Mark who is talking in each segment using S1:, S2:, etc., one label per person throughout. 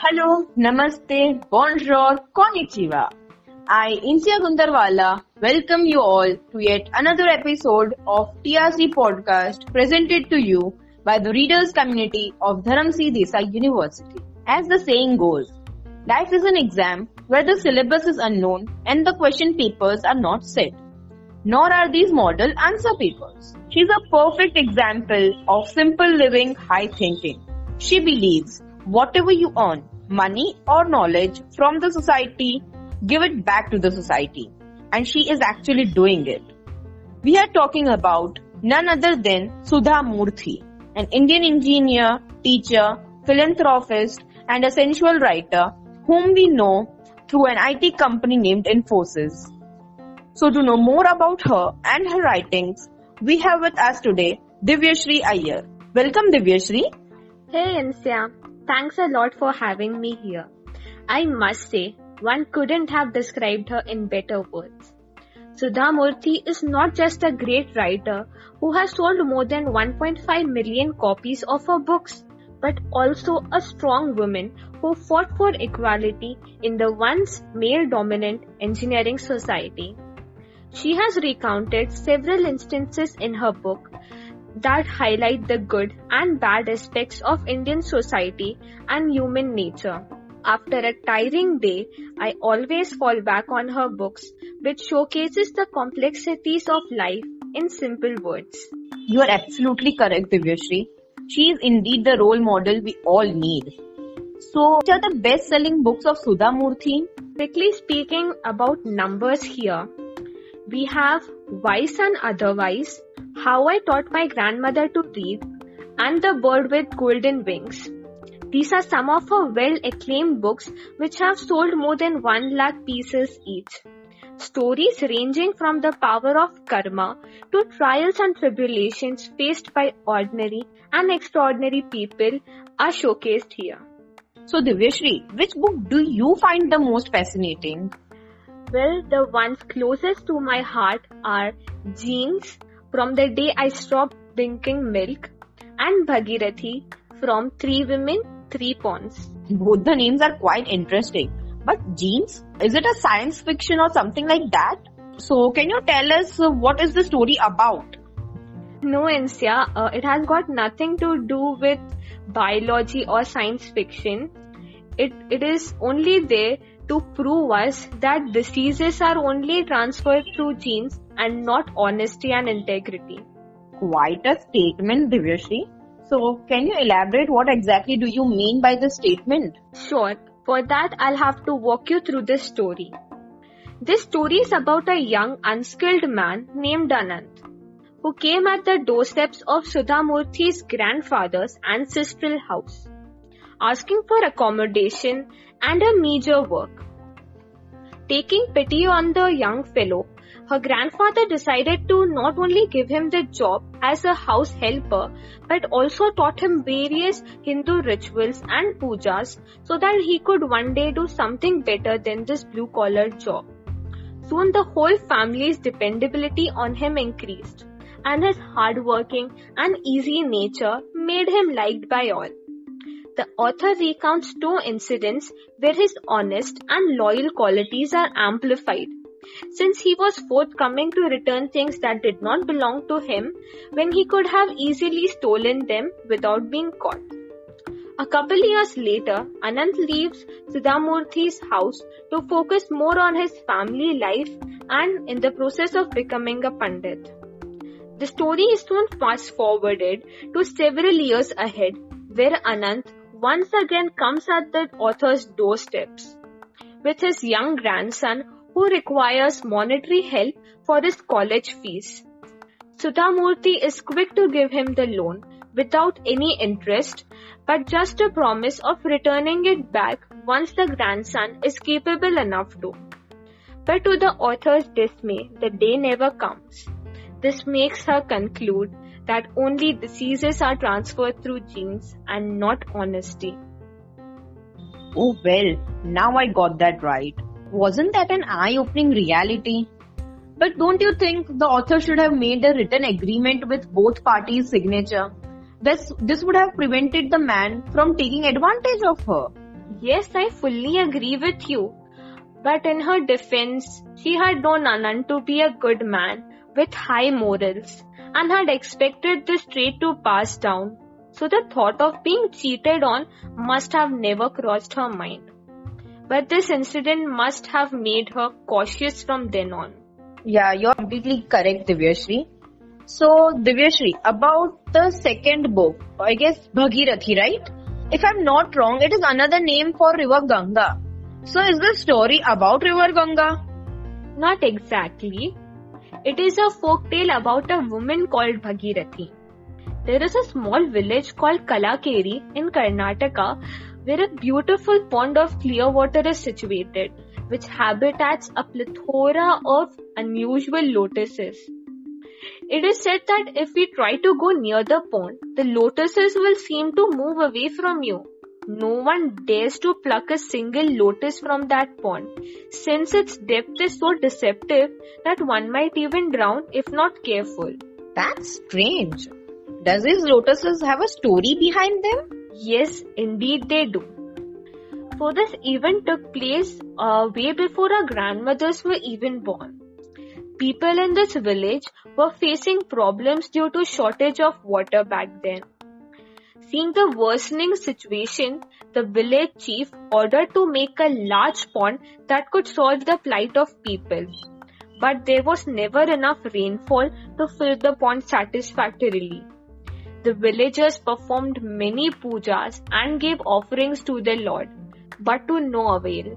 S1: Hello, Namaste, Bonjour, Konnichiwa. I, Insia Gundarwala, welcome you all to yet another episode of TRC podcast presented to you by the readers community of Dharamsi Desai University. As the saying goes, life is an exam where the syllabus is unknown and the question papers are not set. Nor are these model answer papers. She's a perfect example of simple living, high thinking. She believes whatever you earn, money or knowledge from the society, give it back to the society. And she is actually doing it. We are talking about none other than Sudha Murthy, an Indian engineer, teacher, philanthropist, and a sensual writer whom we know through an IT company named Infosys. So to know more about her and her writings, we have with us today Divyashri Iyer. Welcome Divyashri.
S2: Hey Insia, thanks a lot for having me here. I must say, one couldn't have described her in better words. Sudha Murthy is not just a great writer who has sold more than 1.5 million copies of her books, but also a strong woman who fought for equality in the once male dominant engineering society. She has recounted several instances in her book that highlight the good and bad aspects of Indian society and human nature. After a tiring day, I always fall back on her books, which showcases the complexities of life in simple words.
S1: You are absolutely correct, Divyashri. She is indeed the role model we all need. So, what are the best selling books of Sudha Murthy?
S2: Quickly speaking about numbers here, we have Wise and Otherwise, How I Taught My Grandmother to Read, and The Bird with Golden Wings. These are some of her well acclaimed books which have sold more than 1 lakh pieces each. Stories ranging from the power of karma to trials and tribulations faced by ordinary and extraordinary people are showcased here.
S1: So, Divyashri, which book do you find the most fascinating?
S2: Well, the ones closest to my heart are Genes from the day I stopped drinking milk and Bhagirathi from Three Women, Three Ponds.
S1: Both the names are quite interesting. But Genes, is it a science fiction or something like that? So, can you tell us uh, what is the story about?
S2: No, Insia, uh, it has got nothing to do with biology or science fiction. It, it is only there to prove us that diseases are only transferred through genes and not honesty and integrity.
S1: Quite a statement, Divyashri. So, can you elaborate what exactly do you mean by the statement?
S2: Sure. For that, I'll have to walk you through this story. This story is about a young, unskilled man named Anant, who came at the doorsteps of Sudha Murthy's grandfather's ancestral house, asking for accommodation and a major work. Taking pity on the young fellow, her grandfather decided to not only give him the job as a house helper, but also taught him various Hindu rituals and pujas so that he could one day do something better than this blue collar job. Soon the whole family's dependability on him increased, and his hardworking and easy nature made him liked by all. The author recounts two incidents where his honest and loyal qualities are amplified. Since he was forthcoming to return things that did not belong to him when he could have easily stolen them without being caught. A couple years later, Anant leaves Sudha Murthy's house to focus more on his family life and in the process of becoming a pandit. The story is soon fast forwarded to several years ahead where Anant once again comes at the author's doorsteps with his young grandson who requires monetary help for his college fees. Sudha Murthy is quick to give him the loan without any interest but just a promise of returning it back once the grandson is capable enough to. But to the author's dismay, the day never comes. This makes her conclude that only diseases are transferred through genes and not honesty.
S1: Oh well, now I got that right. Wasn't that an eye opening reality? But don't you think the author should have made a written agreement with both parties' signature? This, this would have prevented the man from taking advantage of her.
S2: Yes, I fully agree with you. But in her defense, she had known Anand to be a good man with high morals and had expected this trait to pass down. So the thought of being cheated on must have never crossed her mind. But this incident must have made her cautious from then on.
S1: Yeah, you're completely correct, Divyashri. So, Divyashri, about the second book, I guess Bhagirathi, right? If I'm not wrong, it is another name for River Ganga. So, is the story about River Ganga?
S2: Not exactly. It is a folk tale about a woman called Bhagirathi. There is a small village called Kalakeri in Karnataka where a beautiful pond of clear water is situated, which habitats a plethora of unusual lotuses. It is said that if we try to go near the pond, the lotuses will seem to move away from you. No one dares to pluck a single lotus from that pond, since its depth is so deceptive that one might even drown if not careful.
S1: That's strange. Does these lotuses have a story behind them?
S2: Yes, indeed they do. For this event took place uh, way before our grandmothers were even born. People in this village were facing problems due to shortage of water back then. Seeing the worsening situation, the village chief ordered to make a large pond that could solve the plight of people. But there was never enough rainfall to fill the pond satisfactorily. The villagers performed many pujas and gave offerings to the Lord, but to no avail.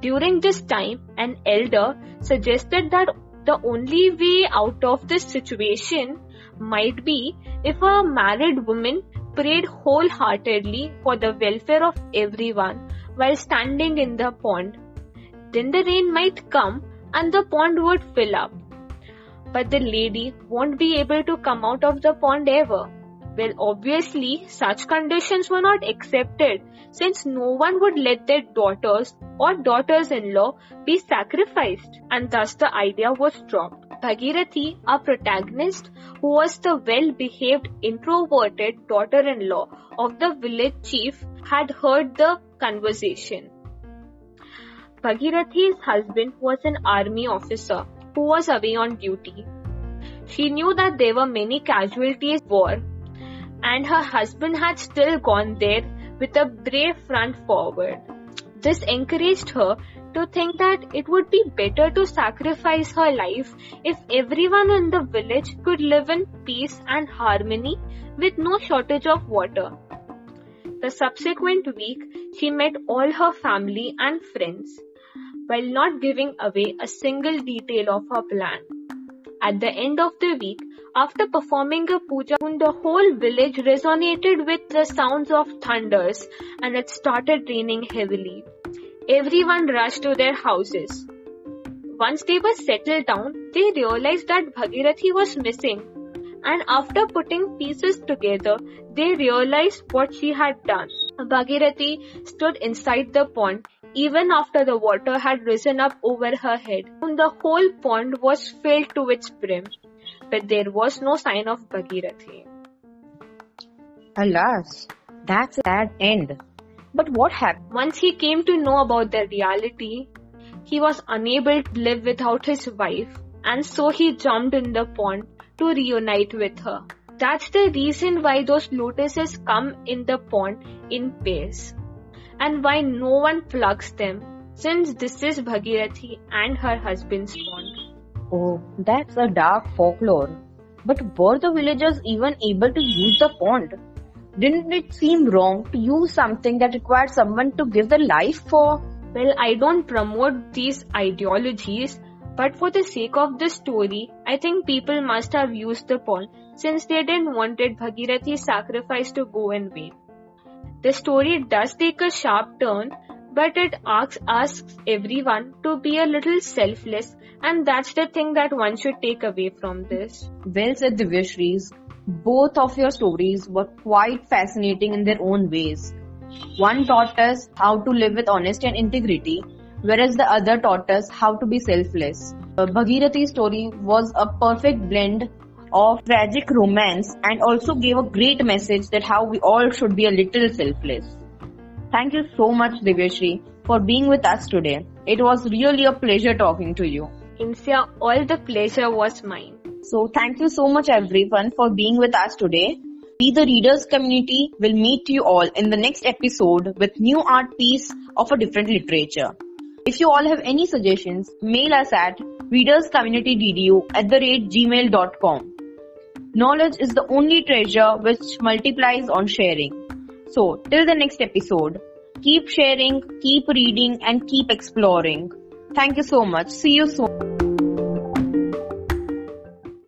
S2: During this time, an elder suggested that the only way out of this situation might be if a married woman prayed wholeheartedly for the welfare of everyone while standing in the pond. Then the rain might come and the pond would fill up. But the lady won't be able to come out of the pond ever. Well, obviously, such conditions were not accepted since no one would let their daughters or daughters in law be sacrificed, and thus the idea was dropped. Bhagirathi, our protagonist, who was the well behaved, introverted daughter in law of the village chief, had heard the conversation. Bhagirathi's husband was an army officer who was away on duty. She knew that there were many casualties war and her husband had still gone there with a brave front forward. This encouraged her to think that it would be better to sacrifice her life if everyone in the village could live in peace and harmony with no shortage of water. The subsequent week, she met all her family and friends while not giving away a single detail of her plan. At the end of the week, after performing a puja, the whole village resonated with the sounds of thunders and it started raining heavily. Everyone rushed to their houses. Once they were settled down, they realized that Bhagirathi was missing. And after putting pieces together, they realized what she had done. Bhagirathi stood inside the pond even after the water had risen up over her head. The whole pond was filled to its brim but there was no sign of Bhagirathi.
S1: Alas, that's a sad end. But what happened?
S2: Once he came to know about the reality, he was unable to live without his wife, and so he jumped in the pond to reunite with her. That's the reason why those lotuses come in the pond in pairs, and why no one plucks them, since this is Bhagirathi and her husband's pond.
S1: Oh, that's a dark folklore. But were the villagers even able to use the pond? Didn't it seem wrong to use something that required someone to give their life for?
S2: Well, I don't promote these ideologies, but for the sake of the story, I think people must have used the pond since they didn't wanted Bhagirathi's sacrifice to go in vain. The story does take a sharp turn, but it asks, asks everyone to be a little selfless and that's the thing that one should take away from this.
S1: Well said, Divyashris. Both of your stories were quite fascinating in their own ways. One taught us how to live with honesty and integrity, whereas the other taught us how to be selfless. Bhagirathi's story was a perfect blend of tragic romance and also gave a great message that how we all should be a little selfless. Thank you so much, Divyashri, for being with us today. It was really a pleasure talking to you.
S2: Insia, all the pleasure was mine.
S1: So thank you so much everyone for being with us today. We the readers community will meet you all in the next episode with new art piece of a different literature. If you all have any suggestions, mail us at readerscommunityddu at the rate gmail.com. Knowledge is the only treasure which multiplies on sharing. So, till the next episode, keep sharing, keep reading and keep exploring. Thank you so much. See you soon.